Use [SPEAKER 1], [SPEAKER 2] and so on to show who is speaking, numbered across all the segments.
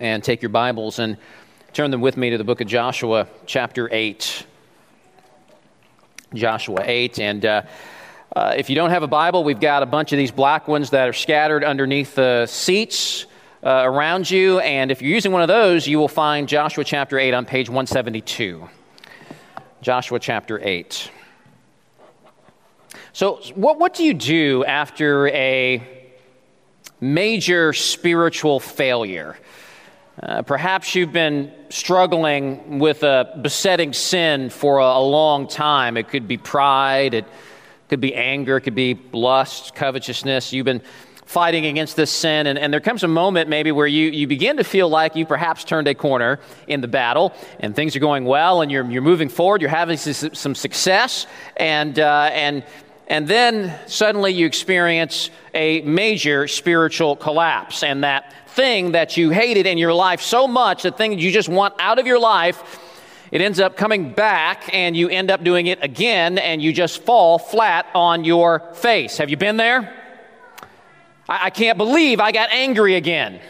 [SPEAKER 1] and take your Bibles and turn them with me to the book of Joshua, chapter 8. Joshua 8. And uh, uh, if you don't have a Bible, we've got a bunch of these black ones that are scattered underneath the seats uh, around you. And if you're using one of those, you will find Joshua chapter 8 on page 172. Joshua chapter 8. So, what, what do you do after a major spiritual failure? Uh, perhaps you've been struggling with a besetting sin for a, a, long time. It could be pride, it could be anger, it could be lust, covetousness. You've been fighting against this sin, and, and there comes a moment maybe where you, you begin to feel like you perhaps turned a corner in the battle, and things are going well, and you're, you're moving forward, you're having some success, and, uh, and, and then suddenly you experience a major spiritual collapse, and that thing that you hated in your life so much, the thing you just want out of your life, it ends up coming back and you end up doing it again and you just fall flat on your face. Have you been there? I, I can't believe I got angry again.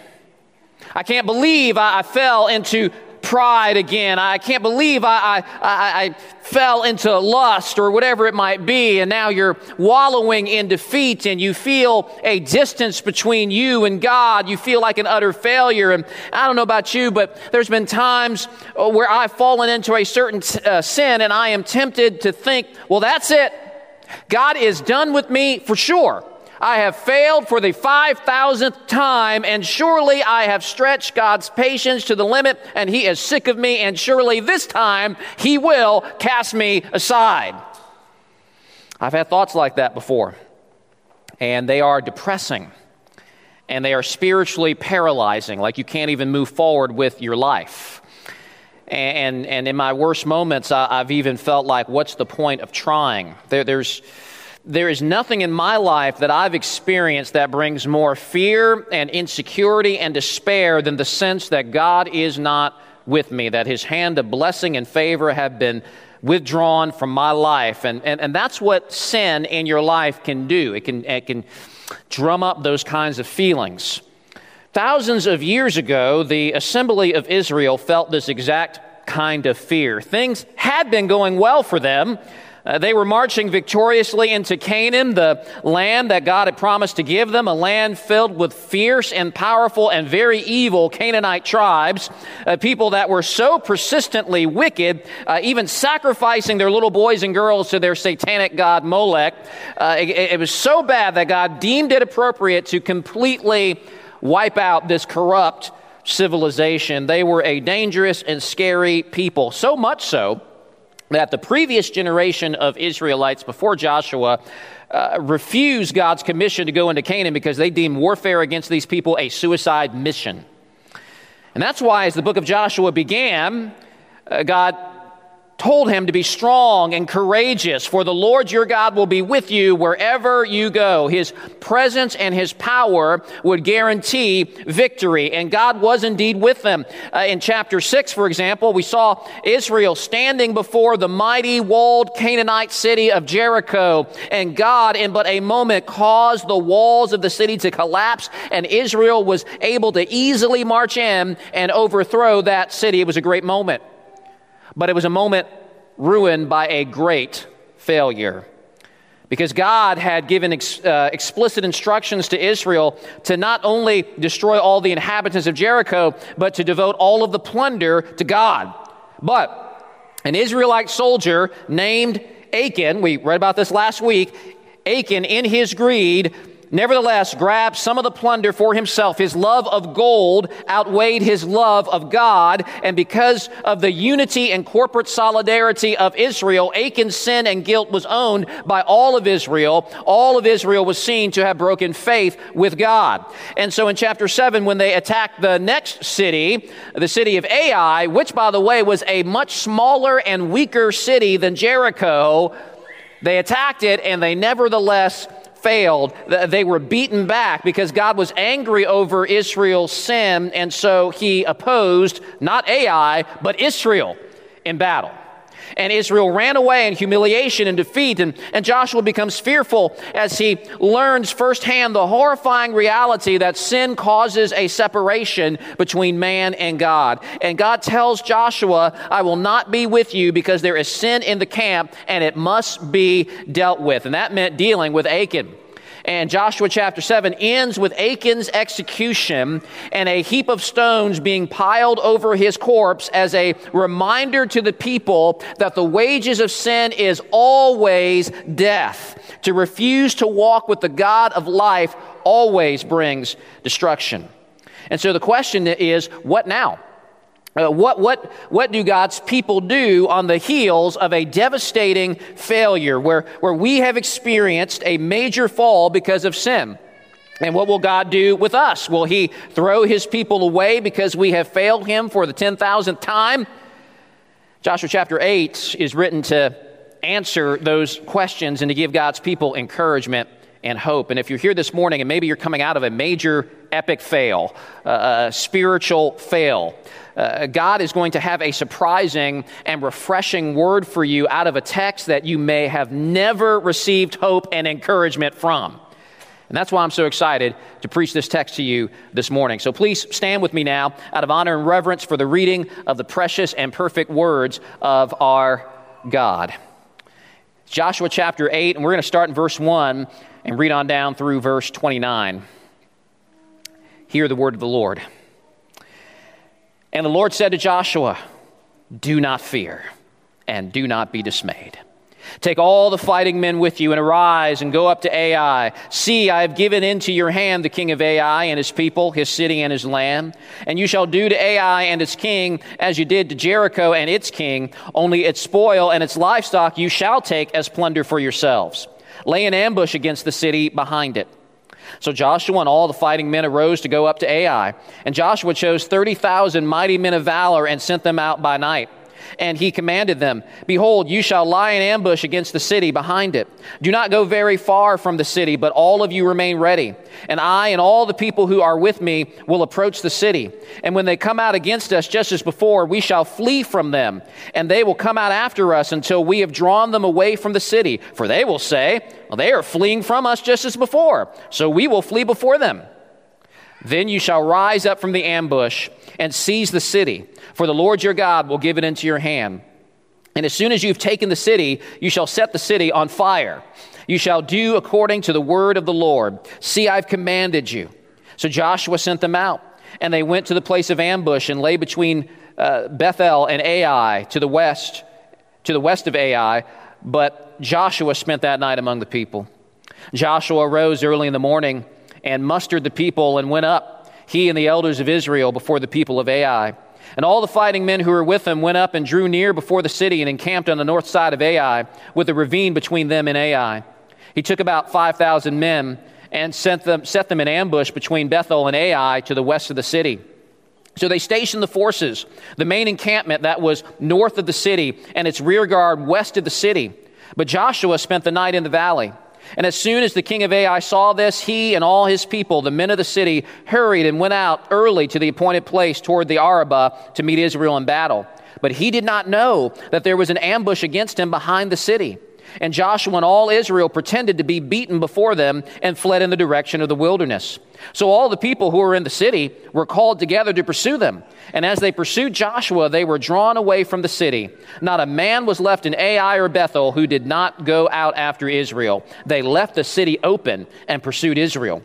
[SPEAKER 1] I can't believe I, I fell into pride again. I can't believe I, I, I, fell into lust or whatever it might be, and now you're wallowing in defeat and you feel a distance between you and God. You feel like an utter failure. And I don't know about you, but there's been times where I've fallen into a certain uh, sin and I am tempted to think, well, that's it. God is done with me for sure. I have failed for the 5,000th time, and surely I have stretched God's patience to the limit, and He is sick of me, and surely this time He will cast me aside. I've had thoughts like that before, and they are depressing, and they are spiritually paralyzing, like you can't even move forward with your life. And, and in my worst moments, I, have even felt like, what's the point of trying? There, there's there is nothing in my life that I've experienced that brings more fear and insecurity and despair than the sense that God is not with me, that his hand of blessing and favor have been withdrawn from my life. And, and, and that's what sin in your life can do. It can, it can drum up those kinds of feelings. Thousands of years ago, the assembly of Israel felt this exact kind of fear. Things had been going well for them. Uh, they were marching victoriously into Canaan, the land that God had promised to give them, a land filled with fierce and powerful and very evil Canaanite tribes, uh, people that were so persistently wicked, uh, even sacrificing their little boys and girls to their satanic god Molech. Uh, it, it was so bad that God deemed it appropriate to completely wipe out this corrupt civilization. They were a dangerous and scary people, so much so that the previous generation of Israelites before Joshua uh, refused God's commission to go into Canaan because they deemed warfare against these people a suicide mission. And that's why, as the book of Joshua began, uh, God told him to be strong and courageous, for the Lord your God will be with you wherever you go. His presence and his power would guarantee victory, and God was indeed with them. Uh, in chapter 6, for example, we saw Israel standing before the mighty walled Canaanite city of Jericho, and God, in but a moment, caused the walls of the city to collapse, and Israel was able to easily march in and overthrow that city. It was a great moment. But it was a moment ruined by a great failure. Because God had given ex, uh, explicit instructions to Israel to not only destroy all the inhabitants of Jericho, but to devote all of the plunder to God. But an Israelite soldier named Achan, we read about this last week, Achan, in his greed, nevertheless grabbed some of the plunder for himself. His love of gold outweighed his love of God. And because of the unity and corporate solidarity of Israel, Achan's sin and guilt was owned by all of Israel. All of Israel was seen to have broken faith with God. And so in chapter 7, when they attacked the next city, the city of Ai, which by the way was a much smaller and weaker city than Jericho, they attacked it and they nevertheless failed. They were beaten back because God was angry over Israel's sin, and so he opposed not Ai, but Israel in battle. And Israel ran away in humiliation and defeat. And, and Joshua becomes fearful as he learns firsthand the horrifying reality that sin causes a separation between man and God. And God tells Joshua, I will not be with you because there is sin in the camp and it must be dealt with. And that meant dealing with Achan. And Joshua chapter 7 ends with Achan's execution and a heap of stones being piled over his corpse as a reminder to the people that the wages of sin is always death. To refuse to walk with the God of life always brings destruction. And so the question is what now? Uh, what, what, what do God's people do on the heels of a devastating failure where, where we have experienced a major fall because of sin? And what will God do with us? Will He throw His people away because we have failed Him for the 10,000th time? Joshua chapter 8 is written to answer those questions and to give God's people encouragement and hope. And if you're here this morning and maybe you're coming out of a major epic fail, uh, a spiritual fail, uh, God is going to have a surprising and refreshing word for you out of a text that you may have never received hope and encouragement from. And that's why I'm so excited to preach this text to you this morning. So please stand with me now out of honor and reverence for the reading of the precious and perfect words of our God. Joshua chapter 8, and we're going to start in verse 1 and read on down through verse 29. Hear the word of the Lord. And the Lord said to Joshua, Do not fear, and do not be dismayed. Take all the fighting men with you and arise and go up to Ai. See, I have given into your hand the king of Ai and his people, his city and his land. And you shall do to Ai and its king as you did to Jericho and its king, only its spoil and its livestock you shall take as plunder for yourselves. Lay an ambush against the city behind it. So Joshua and all the fighting men arose to go up to Ai. And Joshua chose 30,000 mighty men of valor and sent them out by night. And he commanded them, Behold, you shall lie in ambush against the city behind it. Do not go very far from the city, but all of you remain ready. And I and all the people who are with me will approach the city. And when they come out against us, just as before, we shall flee from them. And they will come out after us until we have drawn them away from the city. For they will say, Well, they are fleeing from us just as before. So we will flee before them. Then you shall rise up from the ambush and seize the city, for the Lord your God will give it into your hand. And as soon as you've taken the city, you shall set the city on fire. You shall do according to the word of the Lord. See, I've commanded you. So Joshua sent them out, and they went to the place of ambush and lay between uh, Bethel and Ai to the west, to the west of Ai. But Joshua spent that night among the people. Joshua rose early in the morning and mustered the people and went up, he and the elders of Israel, before the people of Ai. And all the fighting men who were with him went up and drew near before the city and encamped on the north side of Ai, with a ravine between them and Ai. He took about 5,000 men and sent them, set them in ambush between Bethel and Ai to the west of the city. So they stationed the forces, the main encampment that was north of the city, and its rear guard west of the city. But Joshua spent the night in the valley. And as soon as the king of Ai saw this, he and all his people, the men of the city, hurried and went out early to the appointed place toward the Arabah to meet Israel in battle. But he did not know that there was an ambush against him behind the city. And Joshua and all Israel pretended to be beaten before them and fled in the direction of the wilderness. So all the people who were in the city were called together to pursue them. And as they pursued Joshua, they were drawn away from the city. Not a man was left in Ai or Bethel who did not go out after Israel. They left the city open and pursued Israel.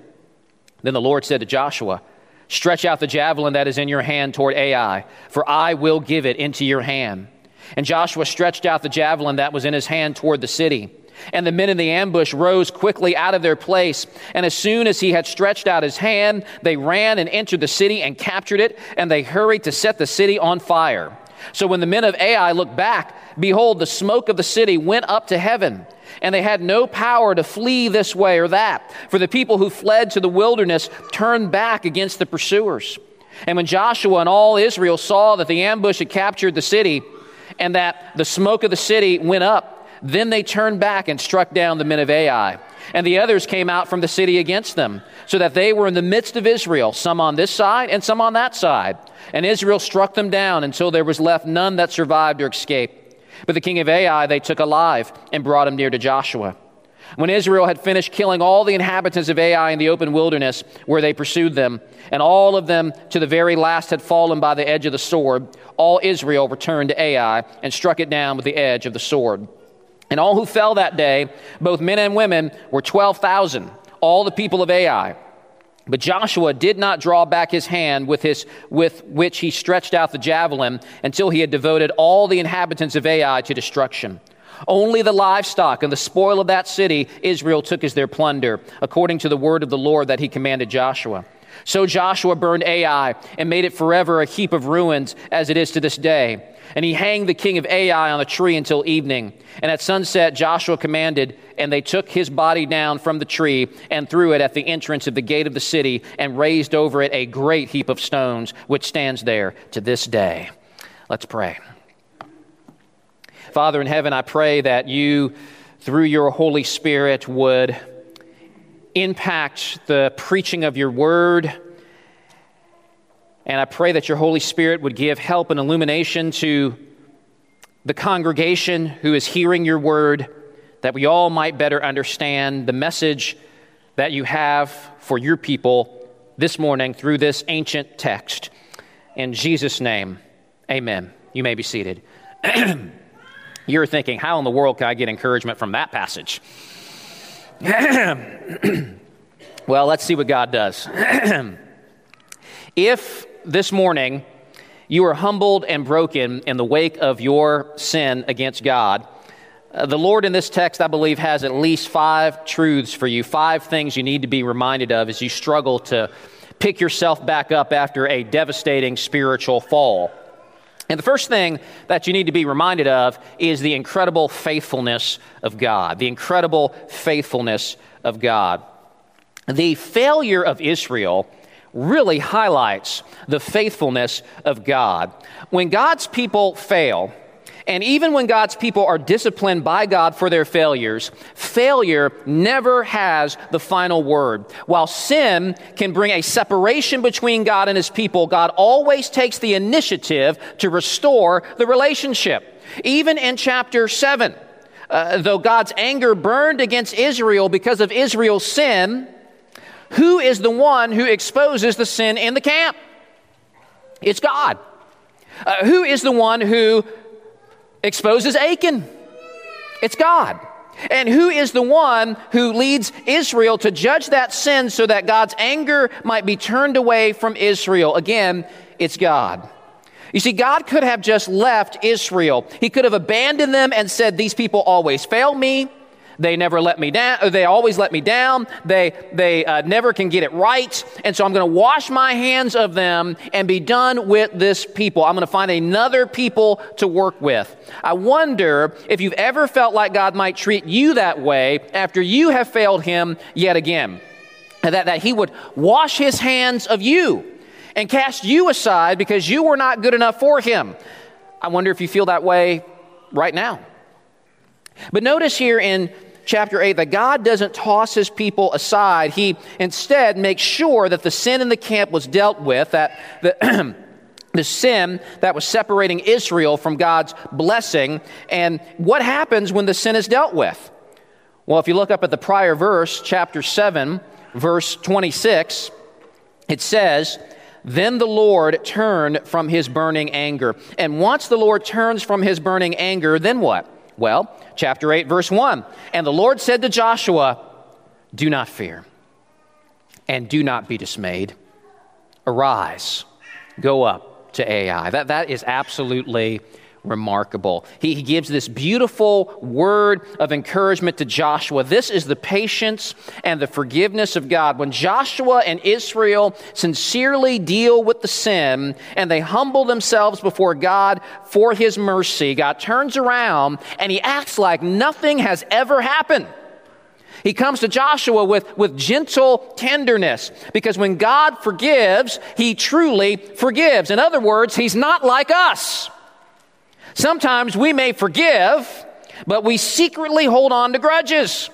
[SPEAKER 1] Then the Lord said to Joshua, Stretch out the javelin that is in your hand toward Ai, for I will give it into your hand. And Joshua stretched out the javelin that was in his hand toward the city. And the men in the ambush rose quickly out of their place. And as soon as he had stretched out his hand, they ran and entered the city and captured it, and they hurried to set the city on fire. So when the men of Ai looked back, behold, the smoke of the city went up to heaven. And they had no power to flee this way or that, for the people who fled to the wilderness turned back against the pursuers. And when Joshua and all Israel saw that the ambush had captured the city, and that the smoke of the city went up, then they turned back and struck down the men of Ai. And the others came out from the city against them, so that they were in the midst of Israel, some on this side and some on that side. And Israel struck them down until there was left none that survived or escaped. But the king of Ai they took alive and brought him near to Joshua. When Israel had finished killing all the inhabitants of Ai in the open wilderness where they pursued them, and all of them to the very last had fallen by the edge of the sword, all Israel returned to Ai and struck it down with the edge of the sword. And all who fell that day, both men and women, were 12,000, all the people of Ai. But Joshua did not draw back his hand with, his, with which he stretched out the javelin until he had devoted all the inhabitants of Ai to destruction. Only the livestock and the spoil of that city Israel took as their plunder, according to the word of the Lord that he commanded Joshua. So Joshua burned Ai and made it forever a heap of ruins as it is to this day. And he hanged the king of Ai on a tree until evening. And at sunset, Joshua commanded, and they took his body down from the tree and threw it at the entrance of the gate of the city and raised over it a great heap of stones, which stands there to this day. Let's pray. Father in heaven, I pray that you, through your Holy Spirit, would impact the preaching of your word. And I pray that your Holy Spirit would give help and illumination to the congregation who is hearing your word, that we all might better understand the message that you have for your people this morning through this ancient text. In Jesus' name, amen. You may be seated. You're thinking, how in the world can I get encouragement from that passage? well, let's see what God does. if this morning you are humbled and broken in the wake of your sin against God, uh, the Lord in this text, I believe, has at least five truths for you, five things you need to be reminded of as you struggle to pick yourself back up after a devastating spiritual fall. And the first thing that you need to be reminded of is the incredible faithfulness of God. The incredible faithfulness of God. The failure of Israel really highlights the faithfulness of God. When God's people fail, and even when God's people are disciplined by God for their failures, failure never has the final word. While sin can bring a separation between God and his people, God always takes the initiative to restore the relationship. Even in chapter 7, uh, though God's anger burned against Israel because of Israel's sin, who is the one who exposes the sin in the camp? It's God. Uh, who is the one who exposes Achan. It's God. And who is the one who leads Israel to judge that sin so that God's anger might be turned away from Israel? Again, it's God. You see, God could have just left Israel. He could have abandoned them and said, These people always fail me. They never let me down. They always let me down. They, they uh, never can get it right. And so I'm going to wash my hands of them and be done with this people. I'm going to find another people to work with. I wonder if you've ever felt like God might treat you that way after you have failed Him yet again. That, that He would wash His hands of you and cast you aside because you were not good enough for Him. I wonder if you feel that way right now. But notice here in chapter 8 that God doesn't toss his people aside. He instead makes sure that the sin in the camp was dealt with, that the, the sin that was separating Israel from God's blessing. And what happens when the sin is dealt with? Well, if you look up at the prior verse, chapter 7, verse 26, it says, then the Lord turned from his burning anger. And once the Lord turns from his burning anger, then what? Well, chapter 8, verse 1. And the Lord said to Joshua, Do not fear, and do not be dismayed. Arise, go up to Ai. That, that is absolutely remarkable. He, he, gives this beautiful word of encouragement to Joshua. This is the patience and the forgiveness of God. When Joshua and Israel sincerely deal with the sin and they humble themselves before God for his mercy, God turns around and he acts like nothing has ever happened. He comes to Joshua with, with gentle tenderness because when God forgives, he truly forgives. In other words, he's not like us. Sometimes we may forgive, but we secretly hold on to grudges.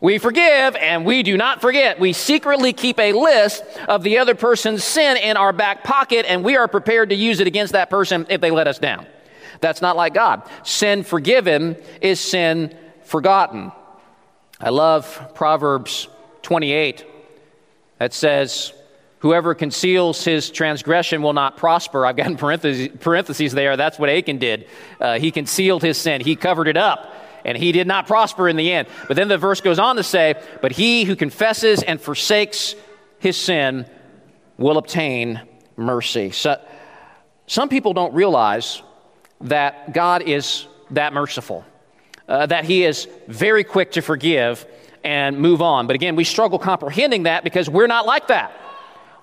[SPEAKER 1] We forgive and we do not forget. We secretly keep a list of the other person's sin in our back pocket and we are prepared to use it against that person if they let us down. That's not like God. Sin forgiven is sin forgotten. I love Proverbs 28 that says, Whoever conceals his transgression will not prosper. I've got in parentheses, parentheses there. That's what Achan did. Uh, he concealed his sin, he covered it up, and he did not prosper in the end. But then the verse goes on to say, But he who confesses and forsakes his sin will obtain mercy. So, some people don't realize that God is that merciful, uh, that He is very quick to forgive and move on. But again, we struggle comprehending that because we're not like that.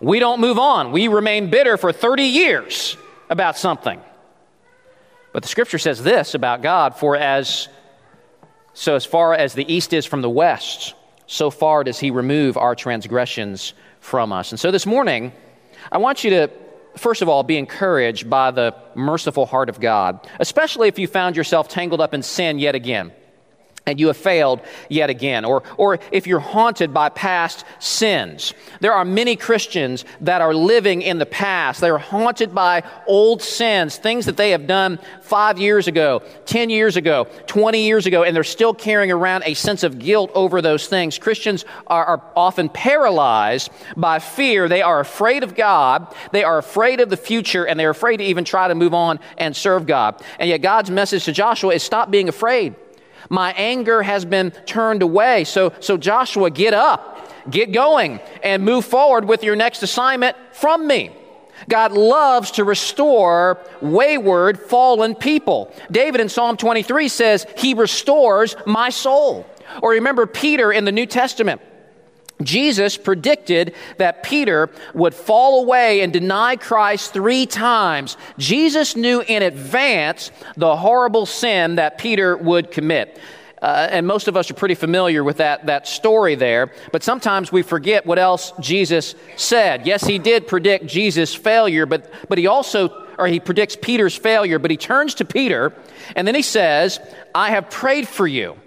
[SPEAKER 1] We don't move on. We remain bitter for 30 years about something. But the scripture says this about God for as so as far as the east is from the west, so far does he remove our transgressions from us. And so this morning, I want you to first of all, be encouraged by the merciful heart of God, especially if you found yourself tangled up in sin yet again and you have failed yet again, or, or if you're haunted by past sins. There are many Christians that are living in the past. They are haunted by old sins, things that they have done five years ago, 10 years ago, 20 years ago, and they're still carrying around a sense of guilt over those things. Christians are, are often paralyzed by fear. They are afraid of God, they are afraid of the future, and they're afraid to even try to move on and serve God. And yet, God's message to Joshua is stop being afraid. My anger has been turned away. So, so Joshua, get up, get going, and move forward with your next assignment from me. God loves to restore wayward, fallen people. David in Psalm 23 says, He restores my soul. Or remember Peter in the New Testament. Jesus predicted that Peter would fall away and deny Christ three times. Jesus knew in advance the horrible sin that Peter would commit. Uh, and most of us are pretty familiar with that, that story there. But sometimes we forget what else Jesus said. Yes, he did predict Jesus' failure, but, but he also, or he predicts Peter's failure, but he turns to Peter and then he says, I have prayed for you.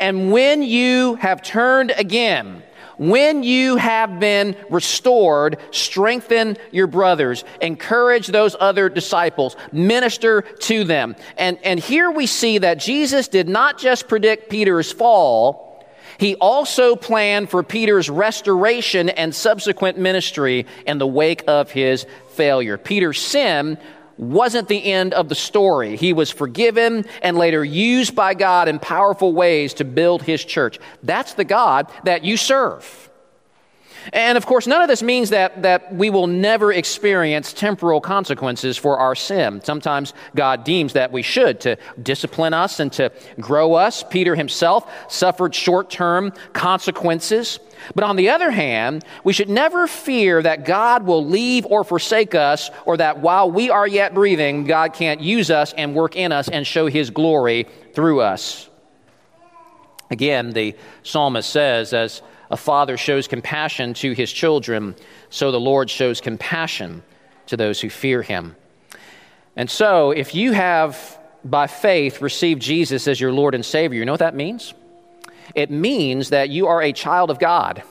[SPEAKER 1] And when you have turned again, when you have been restored, strengthen your brothers, encourage those other disciples, minister to them. And, and here we see that Jesus did not just predict Peter's fall, he also planned for Peter's restoration and subsequent ministry in the wake of his failure. Peter's sin wasn't the end of the story. He was forgiven and later used by God in powerful ways to build his church. That's the God that you serve. And of course, none of this means that, that we will never experience temporal consequences for our sin. Sometimes God deems that we should to discipline us and to grow us. Peter himself suffered short term consequences. But on the other hand, we should never fear that God will leave or forsake us, or that while we are yet breathing, God can't use us and work in us and show his glory through us. Again, the psalmist says, as a father shows compassion to his children, so the Lord shows compassion to those who fear him. And so, if you have by faith received Jesus as your Lord and Savior, you know what that means? It means that you are a child of God.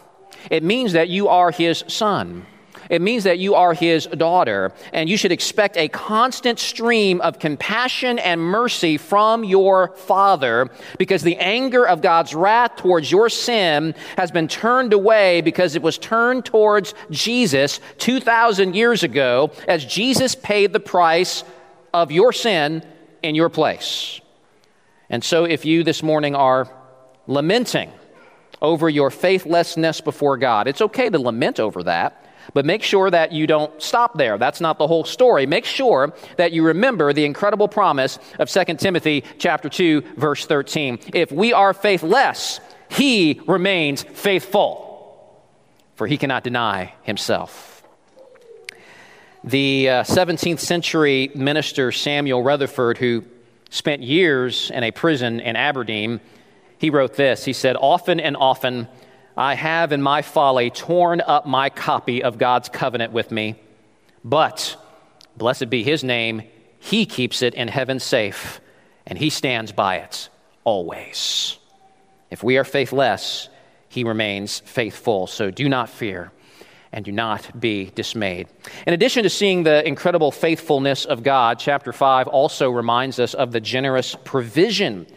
[SPEAKER 1] It means that you are his son. It means that you are his daughter, and you should expect a constant stream of compassion and mercy from your father because the anger of God's wrath towards your sin has been turned away because it was turned towards Jesus 2,000 years ago as Jesus paid the price of your sin in your place. And so, if you this morning are lamenting over your faithlessness before God, it's okay to lament over that. But make sure that you don't stop there. That's not the whole story. Make sure that you remember the incredible promise of 2 Timothy chapter 2 verse 13. If we are faithless, he remains faithful, for he cannot deny himself. The uh, 17th century minister Samuel Rutherford, who spent years in a prison in Aberdeen, he wrote this. He said, Often and often I have in my folly torn up my copy of God's covenant with me. But, blessed be his name, he keeps it in heaven safe, and he stands by it always. If we are faithless, he remains faithful. So do not fear. and do not be dismayed. In addition to seeing the incredible faithfulness of God, chapter 5 also reminds us of the generous provision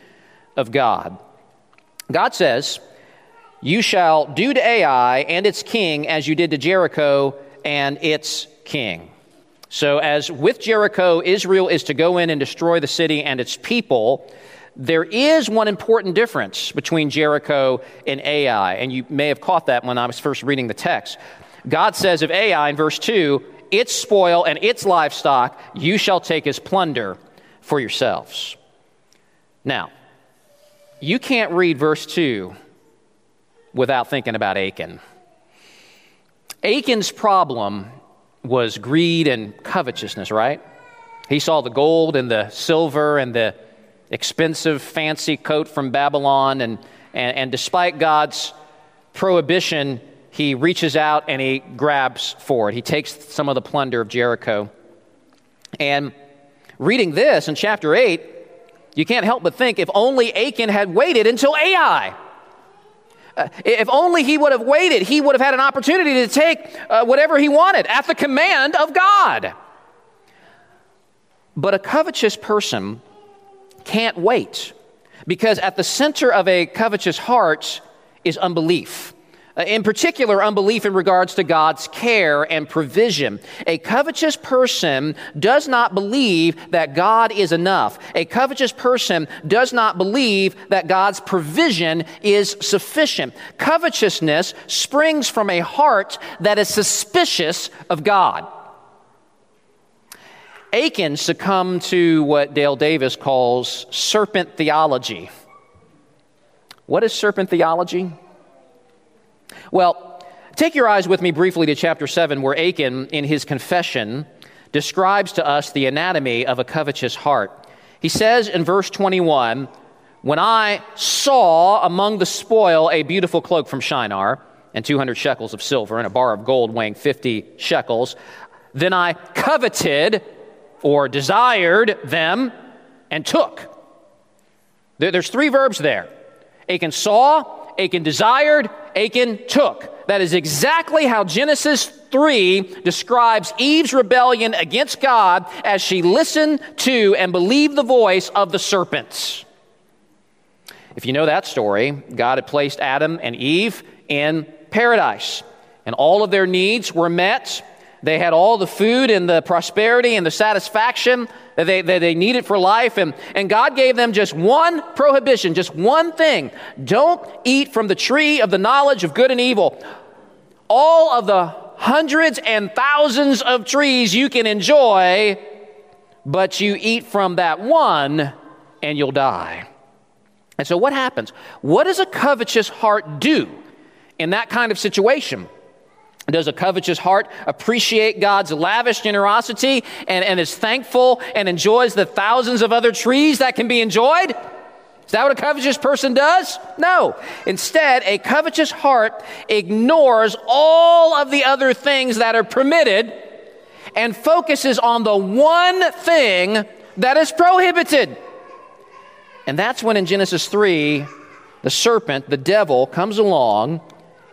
[SPEAKER 1] of God. God says, You shall do to Ai and its king as you did to Jericho and its king. So, as with Jericho, Israel is to go in and destroy the city and its people. There is one important difference between Jericho and Ai, and you may have caught that when I was first reading the text. God says of Ai in verse 2, its spoil and its livestock you shall take as plunder for yourselves. Now, you can't read verse 2 without thinking about Achan. Achan's problem was greed and covetousness, right? He saw the gold and the silver and the expensive, fancy coat from Babylon, and, and, and despite God's prohibition, he reaches out and he grabs for it. He takes some of the plunder of Jericho. And reading this in chapter 8, you can't help but think if only Achan had waited until Ai. Uh, if only he would have waited, he would have had an opportunity to take uh, whatever he wanted at the command of God. But a covetous person can't wait because at the center of a covetous heart is unbelief. Uh, in particular, unbelief in regards to God's care and provision. A covetous person does not believe that God is enough. A covetous person does not believe that God's provision is sufficient. Covetousness springs from a heart that is suspicious of God. Achan succumbed to what Dale Davis calls serpent theology. What is serpent theology? Well, take your eyes with me briefly to chapter 7, where Achan, in his confession, describes to us the anatomy of a covetous heart. He says in verse 21 When I saw among the spoil a beautiful cloak from Shinar, and 200 shekels of silver, and a bar of gold weighing 50 shekels, then I coveted or desired them and took. There's three verbs there. Achan saw, Achan desired, Achan took. That is exactly how Genesis 3 describes Eve's rebellion against God as she listened to and believed the voice of the serpents. If you know that story, God had placed Adam and Eve in paradise, and all of their needs were met. They had all the food and the prosperity and the satisfaction that they, that they needed for life. And, and God gave them just one prohibition, just one thing. Don't eat from the tree of the knowledge of good and evil. All of the hundreds and thousands of trees you can enjoy, but you eat from that one and you'll die. And so, what happens? What does a covetous heart do in that kind of situation? Does a covetous heart appreciate God's lavish generosity and, and is thankful and enjoys the thousands of other trees that can be enjoyed? Is that what a covetous person does? No. Instead, a covetous heart ignores all of the other things that are permitted and focuses on the one thing that is prohibited. And that's when in Genesis 3, the serpent, the devil, comes along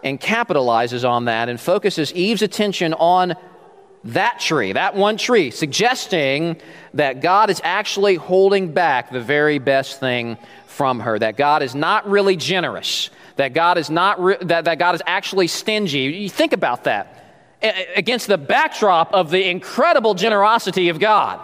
[SPEAKER 1] and capitalizes on that and focuses Eve's attention on that tree, that one tree, suggesting that God is actually holding back the very best thing from her, that God is not really generous, that God is not re- that, that God is actually stingy. You think about that against the backdrop of the incredible generosity of God.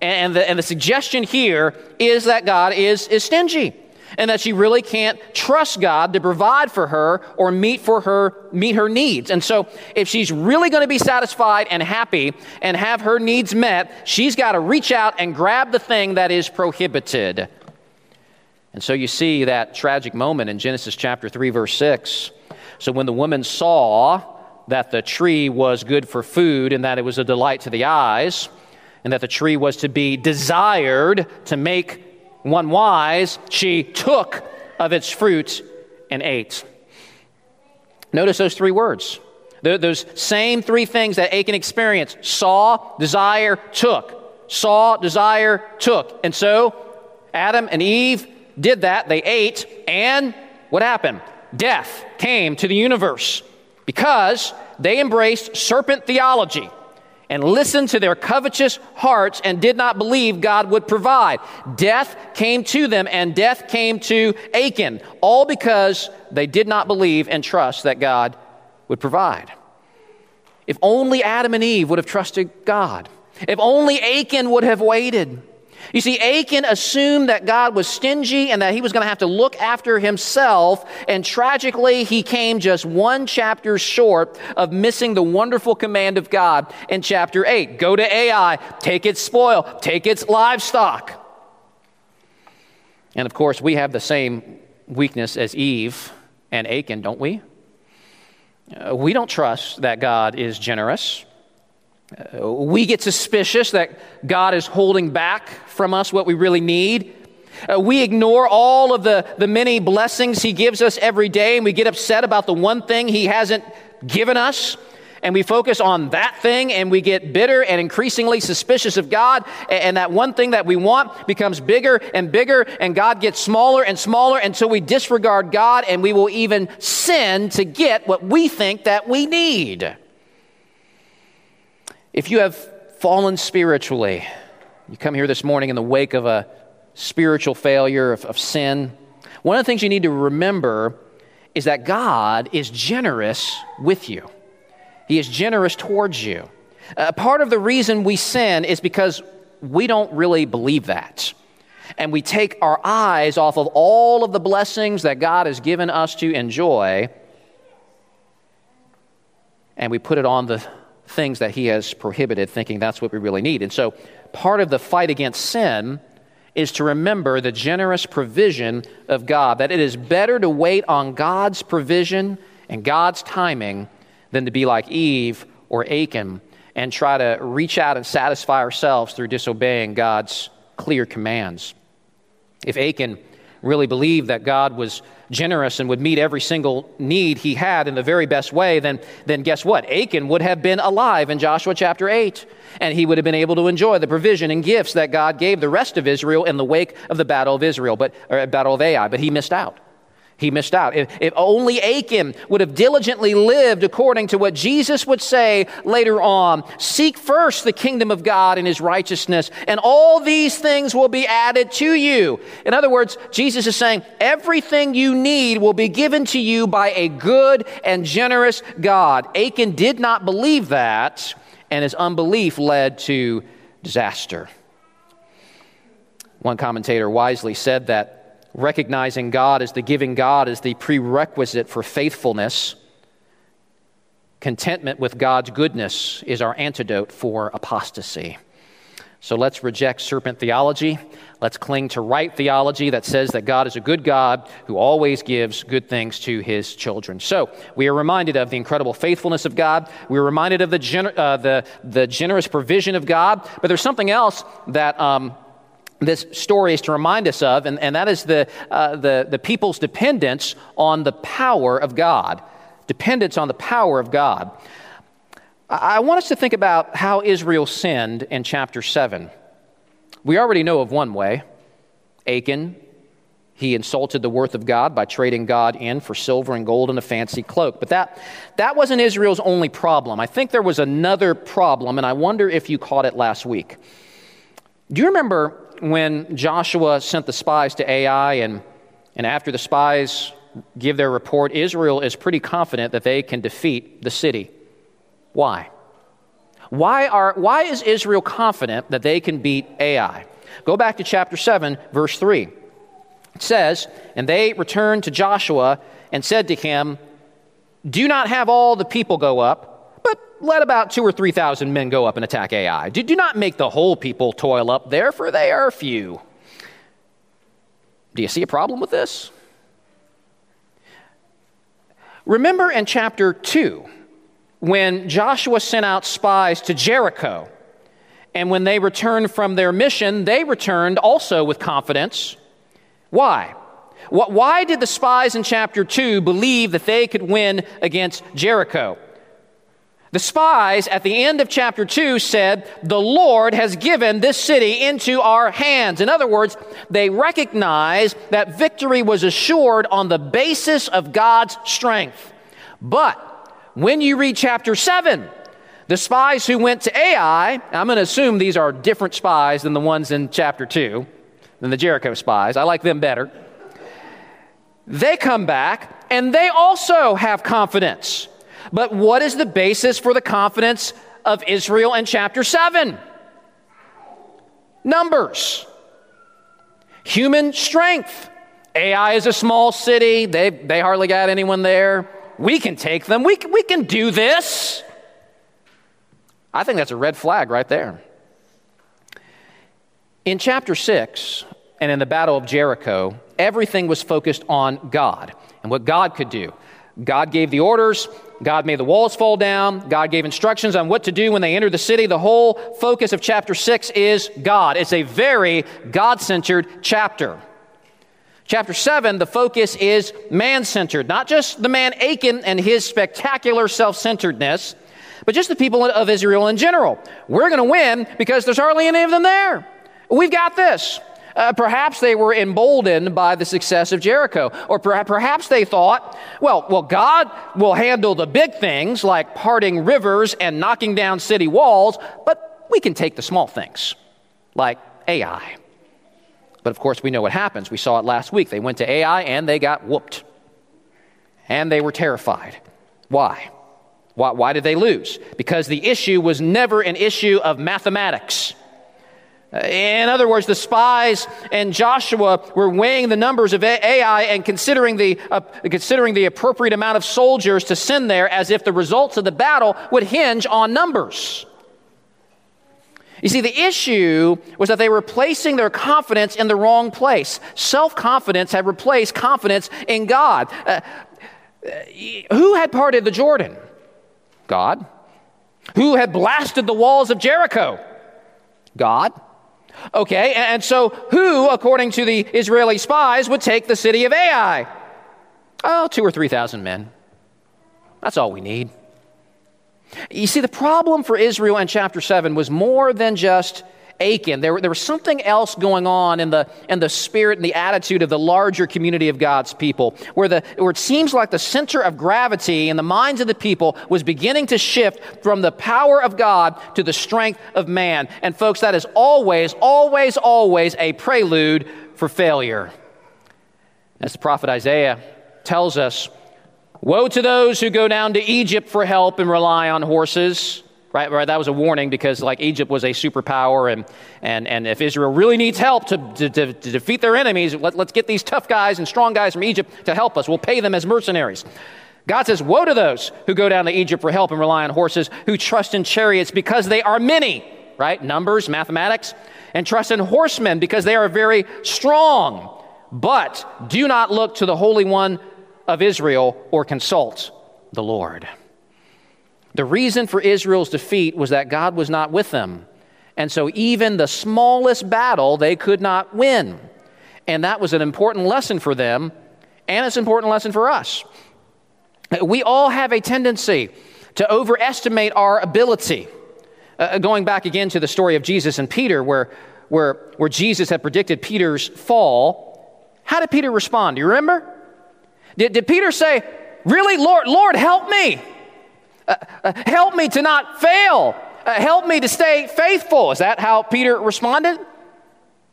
[SPEAKER 1] And the, and the suggestion here is that God is, is stingy and that she really can't trust God to provide for her or meet for her meet her needs. And so if she's really going to be satisfied and happy and have her needs met, she's got to reach out and grab the thing that is prohibited. And so you see that tragic moment in Genesis chapter 3 verse 6. So when the woman saw that the tree was good for food and that it was a delight to the eyes, and that the tree was to be desired to make one wise, she took of its fruit and ate. Notice those three words. Those same three things that Achan experienced saw, desire, took. Saw, desire, took. And so Adam and Eve did that. They ate, and what happened? Death came to the universe because they embraced serpent theology and listened to their covetous hearts and did not believe God would provide. Death came to them and death came to Achan, all because they did not believe and trust that God would provide. If only Adam and Eve would have trusted God. If only Achan would have waited. You see, Achan assumed that God was stingy and that he was going to have to look after himself, and tragically, he came just one chapter short of missing the wonderful command of God in chapter 8 go to Ai, take its spoil, take its livestock. And of course, we have the same weakness as Eve and Achan, don't we? Uh, we don't trust that God is generous. Uh, we get suspicious that God is holding back from us what we really need. Uh, we ignore all of the, the many blessings He gives us every day, and we get upset about the one thing He hasn't given us. And we focus on that thing, and we get bitter and increasingly suspicious of God. And, and that one thing that we want becomes bigger and bigger, and God gets smaller and smaller until we disregard God, and we will even sin to get what we think that we need. If you have fallen spiritually, you come here this morning in the wake of a spiritual failure, of, of sin, one of the things you need to remember is that God is generous with you. He is generous towards you. Uh, part of the reason we sin is because we don't really believe that. And we take our eyes off of all of the blessings that God has given us to enjoy, and we put it on the things that he has prohibited, thinking that's what we really need. And so, part of the fight against sin is to remember the generous provision of God, that it is better to wait on God's provision and God's timing than to be like Eve or Achan and try to reach out and satisfy ourselves through disobeying God's clear commands. If Achan really believed that God was generous and would meet every single need he had in the very best way, then, then guess what? Achan would have been alive in Joshua chapter 8, and he would have been able to enjoy the provision and gifts that God gave the rest of Israel in the wake of the battle of Israel, but, or battle of Ai, but he missed out. He missed out. If, if, only Achan would have diligently lived according to what Jesus would say later on Seek first the kingdom of God and his righteousness, and all these things will be added to you. In other words, Jesus is saying, Everything you need will be given to you by a good and generous God. Achan did not believe that, and his unbelief led to disaster. One commentator wisely said that recognizing God as the giving God is the prerequisite for faithfulness. Contentment with God's goodness is our antidote for apostasy. So let's reject serpent theology. Let's cling to right theology that says that God is a good God who always gives good things to his children. So we are reminded of the incredible faithfulness of God. We're reminded of the, gener- uh, the, the generous provision of God. But there's something else that um, this story is to remind us of, and, and that is the, uh, the, the people's dependence on the power of God. Dependence on the power of God. I, want us to think about how Israel sinned in chapter 7. We already know of one way Achan. He insulted the worth of God by trading God in for silver and gold and a fancy cloak. But that, that wasn't Israel's only problem. I think there was another problem, and I wonder if you caught it last week. Do you remember when Joshua sent the spies to Ai, and, and after the spies give their report, Israel is pretty confident that they can defeat the city. Why? Why, are, why is Israel confident that they can beat Ai? Go back to chapter 7, verse 3. It says, And they returned to Joshua and said to him, Do not have all the people go up let about two or three thousand men go up and attack Ai. Do, do not make the whole people toil up there, for they are few. Do you see a problem with this? Remember in chapter 2 when Joshua sent out spies to Jericho, and when they returned from their mission, they returned also with confidence. Why? Why did the spies in chapter 2 believe that they could win against Jericho? The spies at the end of chapter 2 said, The Lord has given this city into our hands. In other words, they recognized that victory was assured on the basis of God's strength. But when you read chapter 7, the spies who went to Ai, I'm going to assume these are different spies than the ones in chapter 2, than the Jericho spies. I like them better. They come back and they also have confidence. But what is the basis for the confidence of Israel in chapter 7? Numbers, human strength. Ai is a small city, they, they hardly got anyone there. We can take them, we, we can do this. I think that's a red flag right there. In chapter 6 and in the Battle of Jericho, everything was focused on God and what God could do. God gave the orders, God made the walls fall down, God gave instructions on what to do when they entered the city. The whole focus of chapter 6 is God. It's a very God centered chapter. Chapter 7, the focus is man centered, not just the man Achan and his spectacular self centeredness, but just the people of Israel in general. We're going to win because there's hardly any of them there. We've got this. Uh, perhaps they were emboldened by the success of Jericho. Or perhaps they thought, well, well, God will handle the big things like parting rivers and knocking down city walls, but we can take the small things like Ai. But of course, we know what happens. We saw it last week. They went to Ai and they got whooped. And they were terrified. Why? Why, why did they lose? Because the issue was never an issue of mathematics. In other words, the spies and Joshua were weighing the numbers of Ai and considering the, uh, considering the appropriate amount of soldiers to send there as if the results of the battle would hinge on numbers. You see, the issue was that they were placing their confidence in the wrong place. Self confidence had replaced confidence in God. Uh, uh, who had parted the Jordan? God. Who had blasted the walls of Jericho? God. Okay, and so who, according to the Israeli spies, would take the city of Ai? Oh, two or three thousand men. That's all we need. You see, the problem for Israel in chapter 7 was more than just Achan. There, there was something else going on in the, in the spirit and the attitude of the larger community of God's people, where, the, where it seems like the center of gravity in the minds of the people was beginning to shift from the power of God to the strength of man. And, folks, that is always, always, always a prelude for failure. As the prophet Isaiah tells us, Woe to those who go down to Egypt for help and rely on horses. Right, right, that was a warning because like Egypt was a superpower, and, and, and if Israel really needs help to, to, to, to defeat their enemies, let, let's get these tough guys and strong guys from Egypt to help us. We'll pay them as mercenaries. God says, Woe to those who go down to Egypt for help and rely on horses, who trust in chariots because they are many, right? Numbers, mathematics, and trust in horsemen because they are very strong. But do not look to the Holy One of Israel or consult the Lord. The reason for Israel's defeat was that God was not with them. And so, even the smallest battle they could not win. And that was an important lesson for them, and it's an important lesson for us. We all have a tendency to overestimate our ability. Uh, going back again to the story of Jesus and Peter, where, where, where Jesus had predicted Peter's fall, how did Peter respond? Do you remember? Did, did Peter say, Really, Lord, Lord, help me? Help me to not fail. Uh, help me to stay faithful. Is that how Peter responded?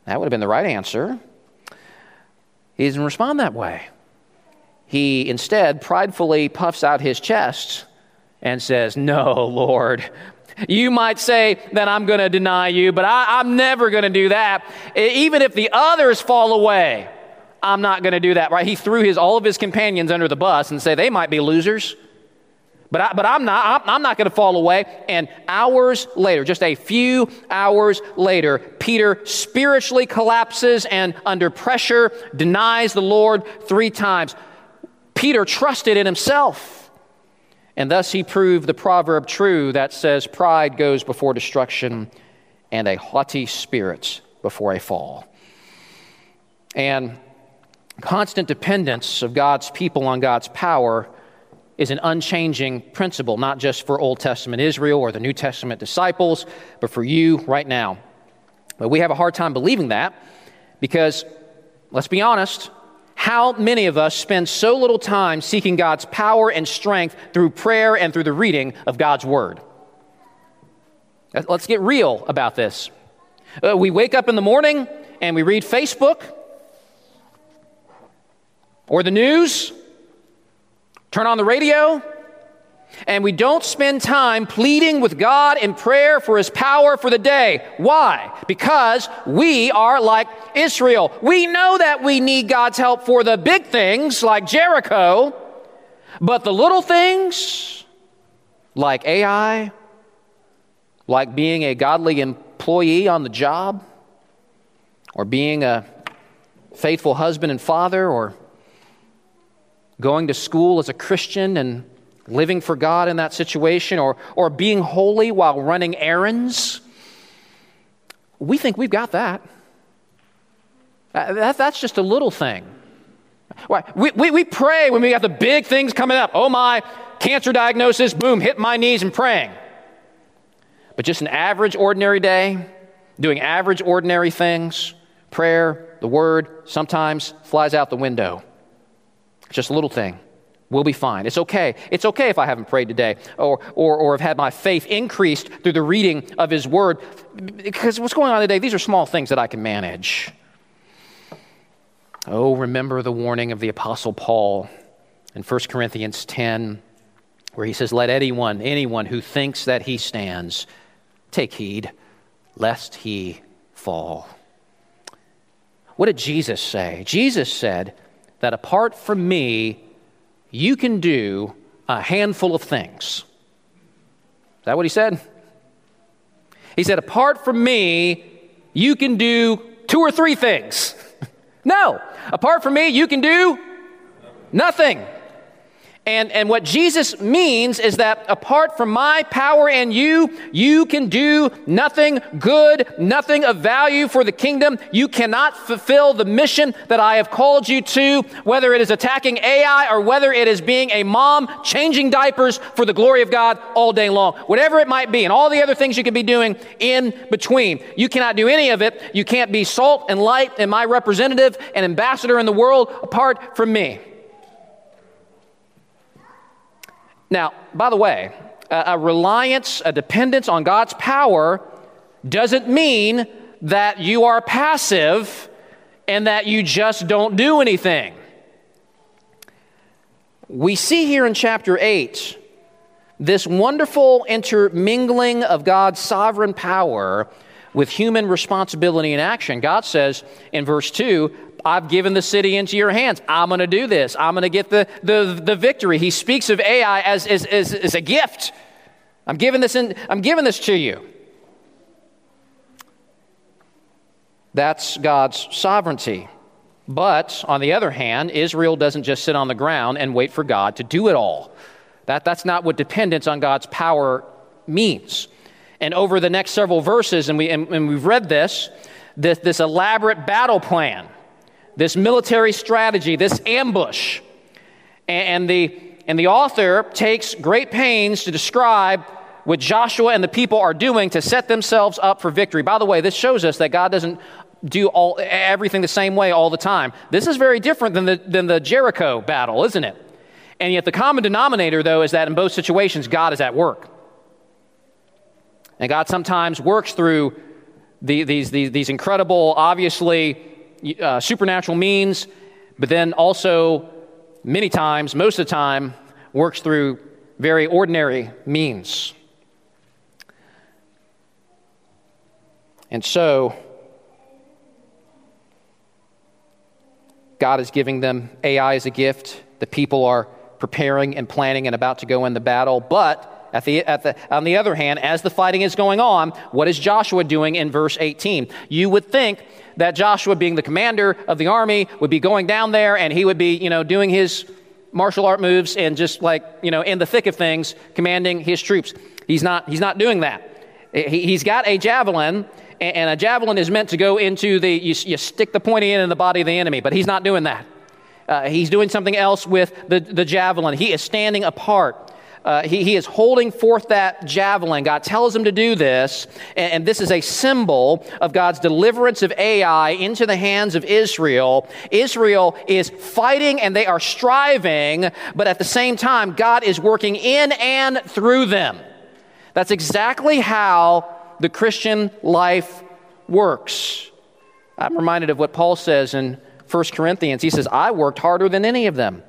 [SPEAKER 1] That would have been the right answer. He doesn't respond that way. He instead pridefully puffs out his chest and says, No, Lord. You might say that I'm going to deny you, but I, I'm never going to do that. Even if the others fall away, I'm not going to do that, right? He threw his, all of his companions under the bus and say they might be losers. But, I, but I'm not, I'm, I'm not going to fall away. And hours later, just a few hours later, Peter spiritually collapses and under pressure denies the Lord three times. Peter trusted in himself. And thus he proved the proverb true that says, Pride goes before destruction, and a haughty spirit before a fall. And constant dependence of God's people on God's power is an unchanging principle, not just for Old Testament Israel or the New Testament disciples, but for you right now. But we have a hard time believing that because, let's be honest, how many of us spend so little time seeking God's power and strength through prayer and through the reading of God's Word? Let's get real about this. Uh, we wake up in the morning and we read Facebook or the news, turn on the radio, and we don't spend time pleading with God in prayer for His power for the day. Why? Because we are like Israel. We know that we need God's help for the big things like Jericho, but the little things like Ai, like being a godly employee on the job, or being a faithful husband and father, or going to school as a Christian and living for God in that situation, or, or being holy while running errands. We think we've got that. Uh, that that's just a little thing. We, we, we pray when we got the big things coming up. Oh my, cancer diagnosis, boom, hit my knees and praying. But just an average, ordinary day, doing average, ordinary things, prayer, the word, sometimes flies out the window. Just a little thing. We'll be fine. It's okay. It's okay if I haven't prayed today or, or, or have had my faith increased through the reading of His Word. Because what's going on today, these are small things that I can manage. Oh, remember the warning of the Apostle Paul in 1 Corinthians 10, where he says, Let anyone, anyone who thinks that he stands, take heed lest he fall. What did Jesus say? Jesus said that apart from me, you can do a handful of things. Is that what he said? He said, apart from me, you can do two or three things. no, apart from me, you can do nothing. And, and what Jesus means is that apart from my power and you, you can do nothing good, nothing of value for the kingdom. You cannot fulfill the mission that I have called you to, whether it is attacking Ai or whether it is being a mom changing diapers for the glory of God all day long. Whatever it might be, and all the other things you could be doing in between. You cannot do any of it. You can't be salt and light and my representative and ambassador in the world apart from me. Now, by the way, a, reliance, a dependence on God's power doesn't mean that you are passive and that you just don't do anything. We see here in chapter 8 this wonderful intermingling of God's sovereign power with human responsibility and action. God says in verse 2, I've given the city into your hands. I'm going to do this. I'm going to get the, the, the victory. He speaks of Ai as, as, as, as a gift. I'm giving, this in, I'm giving this to you. That's God's sovereignty. But on the other hand, Israel doesn't just sit on the ground and wait for God to do it all. That, that's not what dependence on God's power means. And over the next several verses, and, we, and, and we've read this, this, this elaborate battle plan this military strategy, this ambush. And the, and the author takes great pains to describe what Joshua and the people are doing to set themselves up for victory. By the way, this shows us that God doesn't do all, everything the same way all the time. This is very different than the, than the Jericho battle, isn't it? And yet, the common denominator, though, is that in both situations, God is at work. And God sometimes works through the, these, these, these incredible, obviously uh, supernatural means, but then also many times, most of the time, works through very ordinary means. And so, God is giving them Ai as a gift. The people are preparing and planning and about to go in the battle. But at the, at the, on the other hand, as the fighting is going on, what is Joshua doing in verse 18? You would think that Joshua, being the commander of the army, would be going down there and he would be, you know, doing his martial art moves and just like, you know, in the thick of things, commanding his troops. He's not, he's not doing that. He, has got a javelin, and a javelin is meant to go into the, you, you stick the pointy end in the body of the enemy, but he's not doing that. Uh, he's doing something else with the, the javelin. He is standing apart. Uh, he, he is holding forth that javelin. God tells him to do this, and, and, this is a symbol of God's deliverance of Ai into the hands of Israel. Israel is fighting and they are striving, but at the same time, God is working in and through them. That's exactly how the Christian life works. I'm reminded of what Paul says in 1 Corinthians. He says, I worked harder than any of them,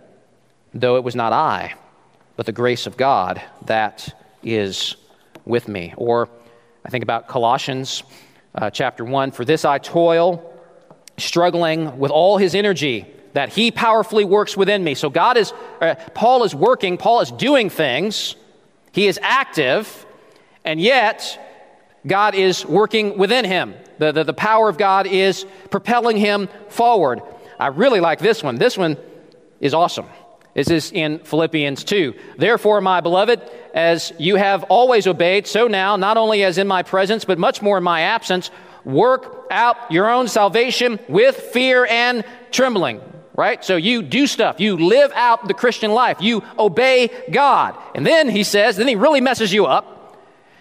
[SPEAKER 1] though it was not I but the grace of God that is with me. Or I think about Colossians uh, chapter 1 For this I toil, struggling with all his energy that he powerfully works within me. So God is, uh, Paul is working, Paul is doing things, he is active, and yet God is working within him. The, the, the power of God is propelling him forward. I really like this one. This one is awesome. This is in Philippians 2. Therefore, my beloved, as you have always obeyed, so now, not only as in my presence, but much more in my absence, work out your own salvation with fear and trembling. Right? So you do stuff. You live out the Christian life. You obey God. And then he says, then he really messes you up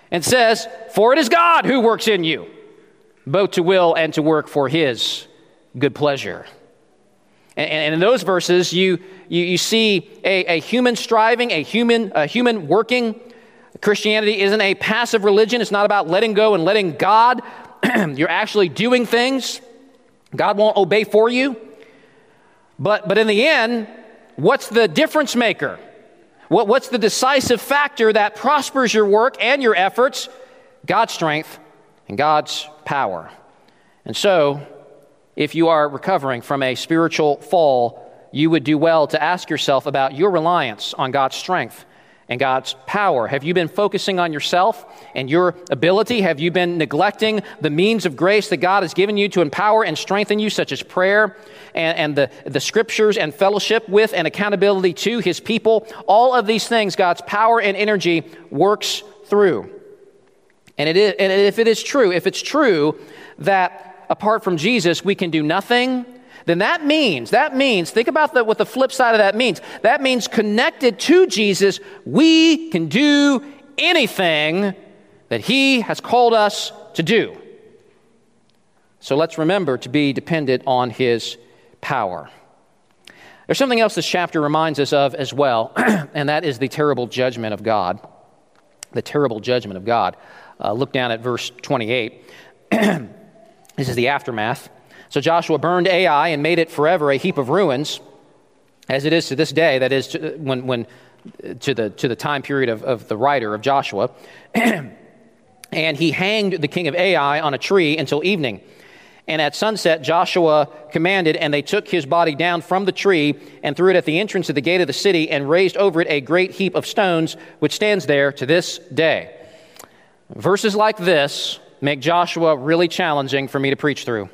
[SPEAKER 1] and says, For it is God who works in you, both to will and to work for his good pleasure. And, and in those verses, you, you, you see a, a, human striving, a human, a human working. Christianity isn't a passive religion. It's not about letting go and letting God. You're actually doing things. God won't obey for you. But, but in the end, what's the difference maker? What, what's the decisive factor that prospers your work and your efforts? God's strength and God's power. And so, if you are recovering from a spiritual fall, you would do well to ask yourself about your reliance on God's strength and God's power. Have you been focusing on yourself and your ability? Have you been neglecting the means of grace that God has given you to empower and strengthen you, such as prayer and, and the, the scriptures and fellowship with and accountability to His people? All of these things, God's power and energy works through. And, it is, and if it is true, if it's true that apart from Jesus, we can do nothing, then that means, that means, think about the, what the flip side of that means. That means connected to Jesus, we can do anything that He has called us to do. So let's remember to be dependent on His power. There's something else this chapter reminds us of as well, and that is the terrible judgment of God. The terrible judgment of God. Uh, look down at verse 28. This is the aftermath. So Joshua burned Ai and made it forever a heap of ruins, as it is to this day, that is, to, when, when, to, the, to the time period of, of the writer of Joshua. and he hanged the king of Ai on a tree until evening. And at sunset, Joshua commanded, and they took his body down from the tree and threw it at the entrance of the gate of the city and raised over it a great heap of stones, which stands there to this day. Verses like this make Joshua really challenging for me to preach through.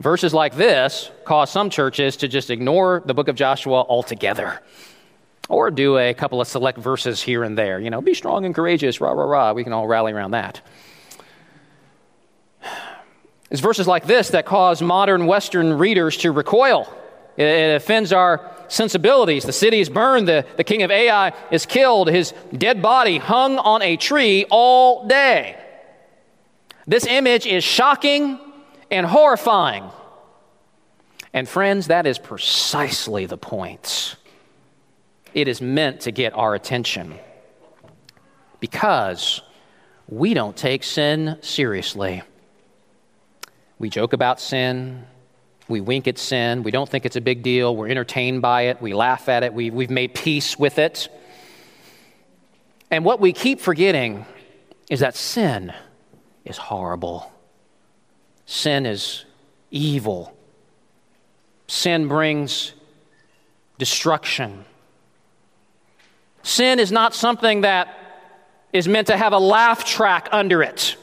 [SPEAKER 1] Verses like this cause some churches to just ignore the book of Joshua altogether or do a couple of select verses here and there. You know, be strong and courageous, rah, rah, rah. We can all rally around that. It's verses like this that cause modern Western readers to recoil. It offends our sensibilities. The city is burned, the, the king of Ai is killed, his dead body hung on a tree all day. This image is shocking and horrifying. And, friends, that is precisely the point. It is meant to get our attention because we don't take sin seriously. We joke about sin, we wink at sin, we don't think it's a big deal, we're entertained by it, we laugh at it, we, we've made peace with it. And what we keep forgetting is that sin is horrible. Sin is evil. Sin brings destruction. Sin is not something that is meant to have a laugh track under it.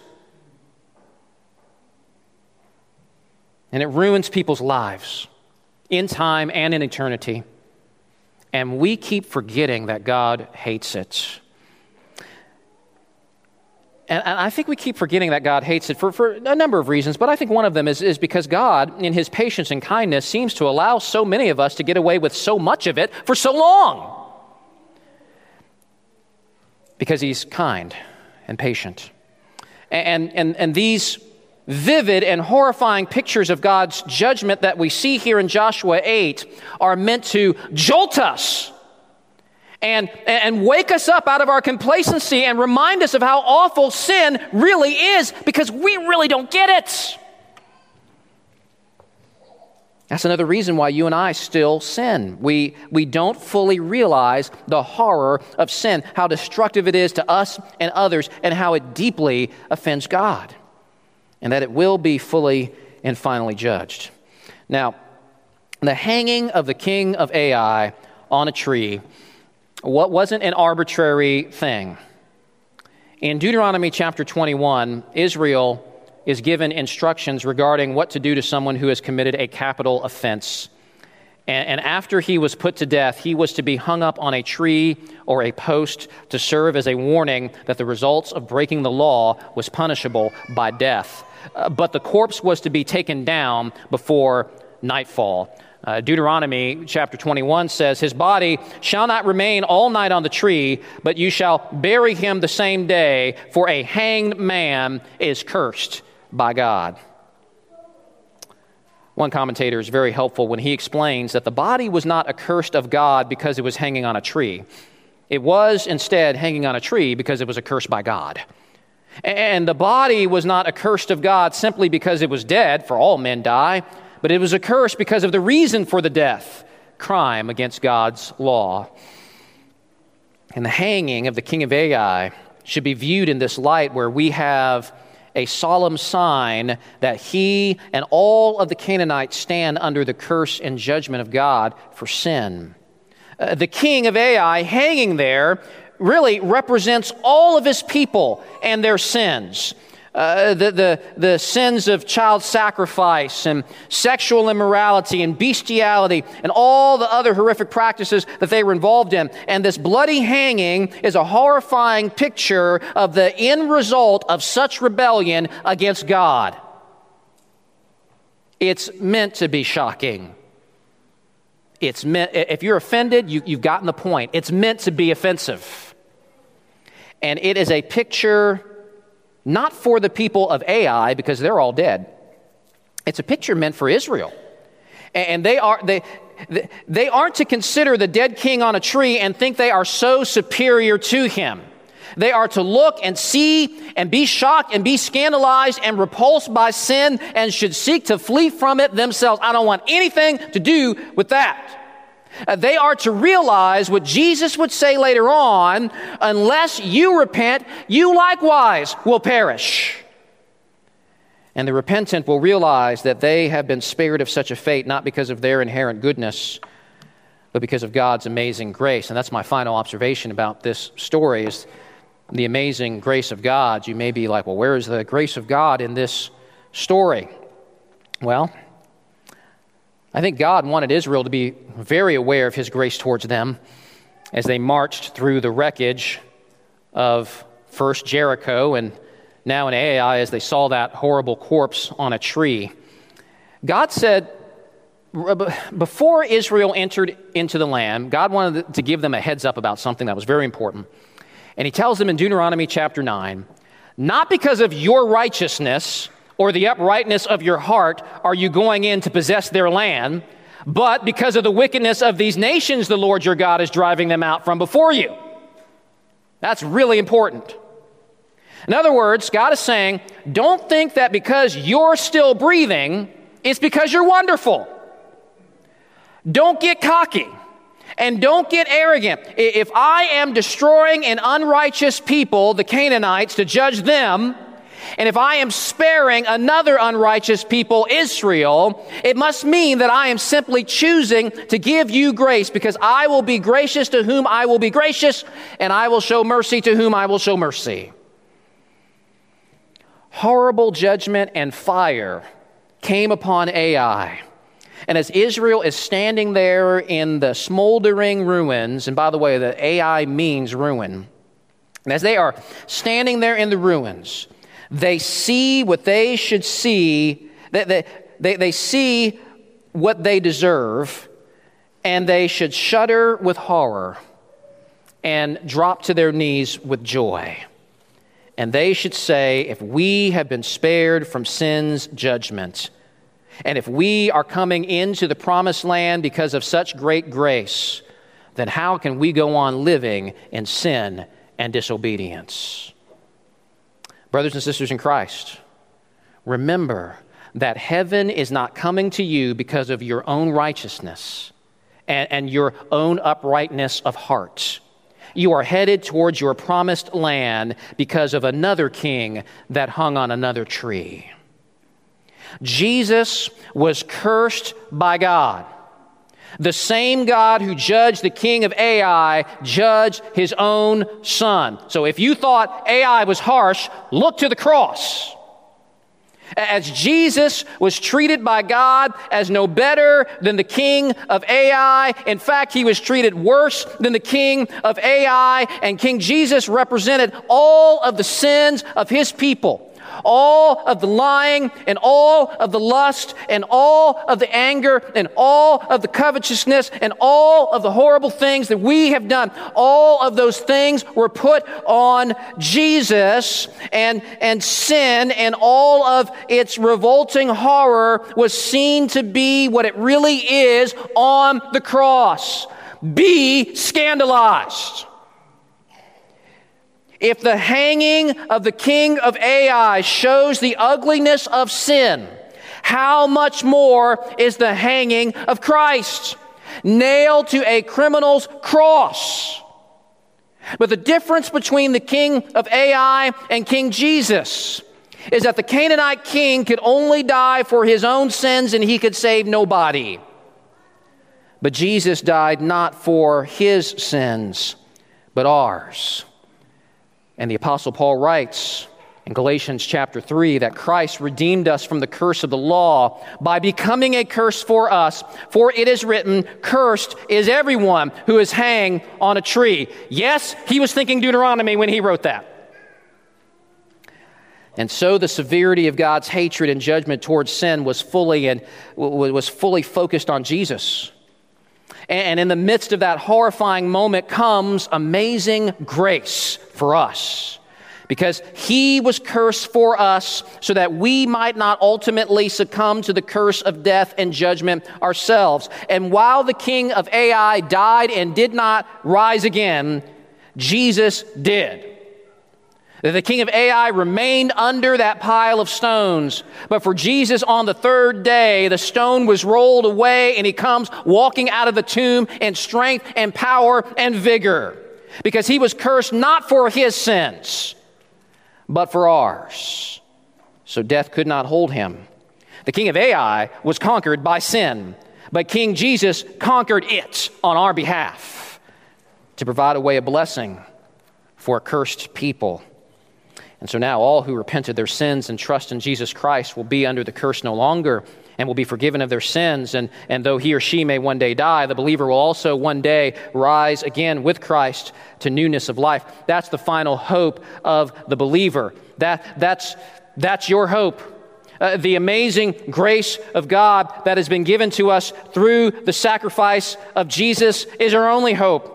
[SPEAKER 1] And it ruins people's lives in time and in eternity. And we keep forgetting that God hates it. And, I think we keep forgetting that God hates it for, for a number of reasons, but I think one of them is, is because God, in his patience and kindness, seems to allow so many of us to get away with so much of it for so long. because he's kind and patient. And, and, and these vivid and horrifying pictures of God's judgment that we see here in Joshua 8 are meant to jolt us and, and wake us up out of our complacency and remind us of how awful sin really is because we really don't get it. That's another reason why you and I still sin. We, we don't fully realize the horror of sin, how destructive it is to us and others, and how it deeply offends God, and that it will be fully and finally judged. Now, the hanging of the king of Ai on a tree what wasn't an arbitrary thing. In Deuteronomy chapter 21, Israel is given instructions regarding what to do to someone who has committed a capital offense. And, after he was put to death, he was to be hung up on a tree or a post to serve as a warning that the results of breaking the law was punishable by death. Uh, but the corpse was to be taken down before nightfall. Uh, Deuteronomy chapter 21 says, His body shall not remain all night on the tree, but you shall bury him the same day, for a hanged man is cursed by God. One commentator is very helpful when he explains that the body was not accursed of God because it was hanging on a tree. It was instead hanging on a tree because it was accursed by God. And the body was not accursed of God simply because it was dead, for all men die, but it was a curse because of the reason for the death crime against God's law. And the hanging of the king of Ai should be viewed in this light where we have a solemn sign that he and all of the Canaanites stand under the curse and judgment of God for sin. Uh, the king of Ai hanging there really represents all of his people and their sins. Uh, the, the, the sins of child sacrifice and sexual immorality and bestiality and all the other horrific practices that they were involved in. And this bloody hanging is a horrifying picture of the end result of such rebellion against God. It's meant to be shocking. It's meant, if you're offended, you, you've gotten the point. It's meant to be offensive. And it is a picture not for the people of Ai because they're all dead. It's a picture meant for Israel. And they, are, they, they aren't to consider the dead king on a tree and think they are so superior to him. They are to look and see and be shocked and be scandalized and repulsed by sin and should seek to flee from it themselves. I don't want anything to do with that. Uh, they are to realize what Jesus would say later on unless you repent, you likewise will perish. And the repentant will realize that they have been spared of such a fate not because of their inherent goodness, but because of God's amazing grace. And that's my final observation about this story is the amazing grace of God. You may be like, well, where is the grace of God in this story? Well, I think God wanted Israel to be very aware of his grace towards them as they marched through the wreckage of first Jericho and now in Ai as they saw that horrible corpse on a tree. God said, before Israel entered into the land, God wanted to give them a heads up about something that was very important. And he tells them in Deuteronomy chapter 9, not because of your righteousness or the uprightness of your heart are you going in to possess their land, but because of the wickedness of these nations, the Lord your God is driving them out from before you. That's really important. In other words, God is saying, don't think that because you're still breathing, it's because you're wonderful. Don't get cocky and don't get arrogant. If I am destroying an unrighteous people, the Canaanites, to judge them, and if I am sparing another unrighteous people, Israel, it must mean that I am simply choosing to give you grace because I will be gracious to whom I will be gracious, and I will show mercy to whom I will show mercy. Horrible judgment and fire came upon Ai. And as Israel is standing there in the smoldering ruins, and by the way, the Ai means ruin, and as they are standing there in the ruins, they see what they should see, they, they, they, see what they deserve, and they should shudder with horror and drop to their knees with joy. And they should say, If we have been spared from sin's judgment, and if we are coming into the promised land because of such great grace, then how can we go on living in sin and disobedience? Brothers and sisters in Christ, remember that heaven is not coming to you because of your own righteousness and, and your own uprightness of heart. You are headed towards your promised land because of another king that hung on another tree. Jesus was cursed by God. The same God who judged the king of Ai judged his own son. So if you thought Ai was harsh, look to the cross. As Jesus was treated by God as no better than the king of Ai. In fact, he was treated worse than the king of Ai. And King Jesus represented all of the sins of his people all of the lying and all of the lust and all of the anger and all of the covetousness and all of the horrible things that we have done. All of those things were put on Jesus and, and sin and all of its revolting horror was seen to be what it really is on the cross. Be scandalized. If the hanging of the king of Ai shows the ugliness of sin, how much more is the hanging of Christ, nailed to a criminal's cross? But the difference between the king of Ai and King Jesus is that the Canaanite king could only die for his own sins and he could save nobody. But Jesus died not for his sins, but ours. And the Apostle Paul writes in Galatians chapter 3 that Christ redeemed us from the curse of the law by becoming a curse for us. For it is written, Cursed is everyone who is hanged on a tree. Yes, he was thinking Deuteronomy when he wrote that. And so the severity of God's hatred and judgment towards sin was fully and was fully focused on Jesus. And in the midst of that horrifying moment comes amazing grace for us. Because he was cursed for us so that we might not ultimately succumb to the curse of death and judgment ourselves. And while the king of Ai died and did not rise again, Jesus did that the king of Ai remained under that pile of stones. But for Jesus on the third day, the stone was rolled away and he comes walking out of the tomb in strength and power and vigor because he was cursed not for his sins, but for ours. So death could not hold him. The king of Ai was conquered by sin, but King Jesus conquered it on our behalf to provide a way of blessing for a cursed people. And so now all who repent of their sins and trust in Jesus Christ will be under the curse no longer and will be forgiven of their sins. And, and though he or she may one day die, the believer will also one day rise again with Christ to newness of life. That's the final hope of the believer. That, that's, that's your hope. Uh, the amazing grace of God that has been given to us through the sacrifice of Jesus is our only hope.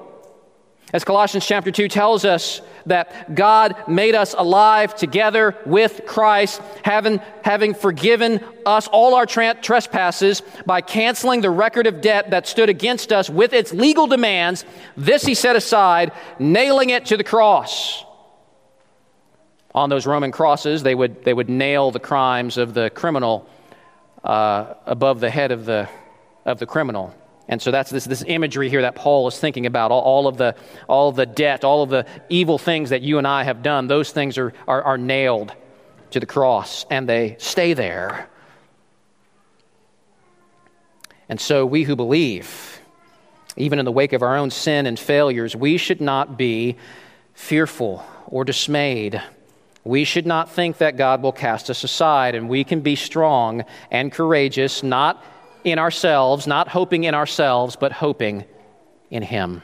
[SPEAKER 1] As Colossians chapter 2 tells us, that God made us alive together with Christ, having, having forgiven us all our tra- trespasses by canceling the record of debt that stood against us with its legal demands. This he set aside, nailing it to the cross. On those Roman crosses, they would, they would nail the crimes of the criminal uh, above the head of the, of the criminal. And so that's this, this imagery here that Paul is thinking about all, all, of the, all of the debt, all of the evil things that you and I have done. Those things are, are, are nailed to the cross and they stay there. And so we who believe, even in the wake of our own sin and failures, we should not be fearful or dismayed. We should not think that God will cast us aside, and we can be strong and courageous, not in ourselves, not hoping in ourselves, but hoping in Him.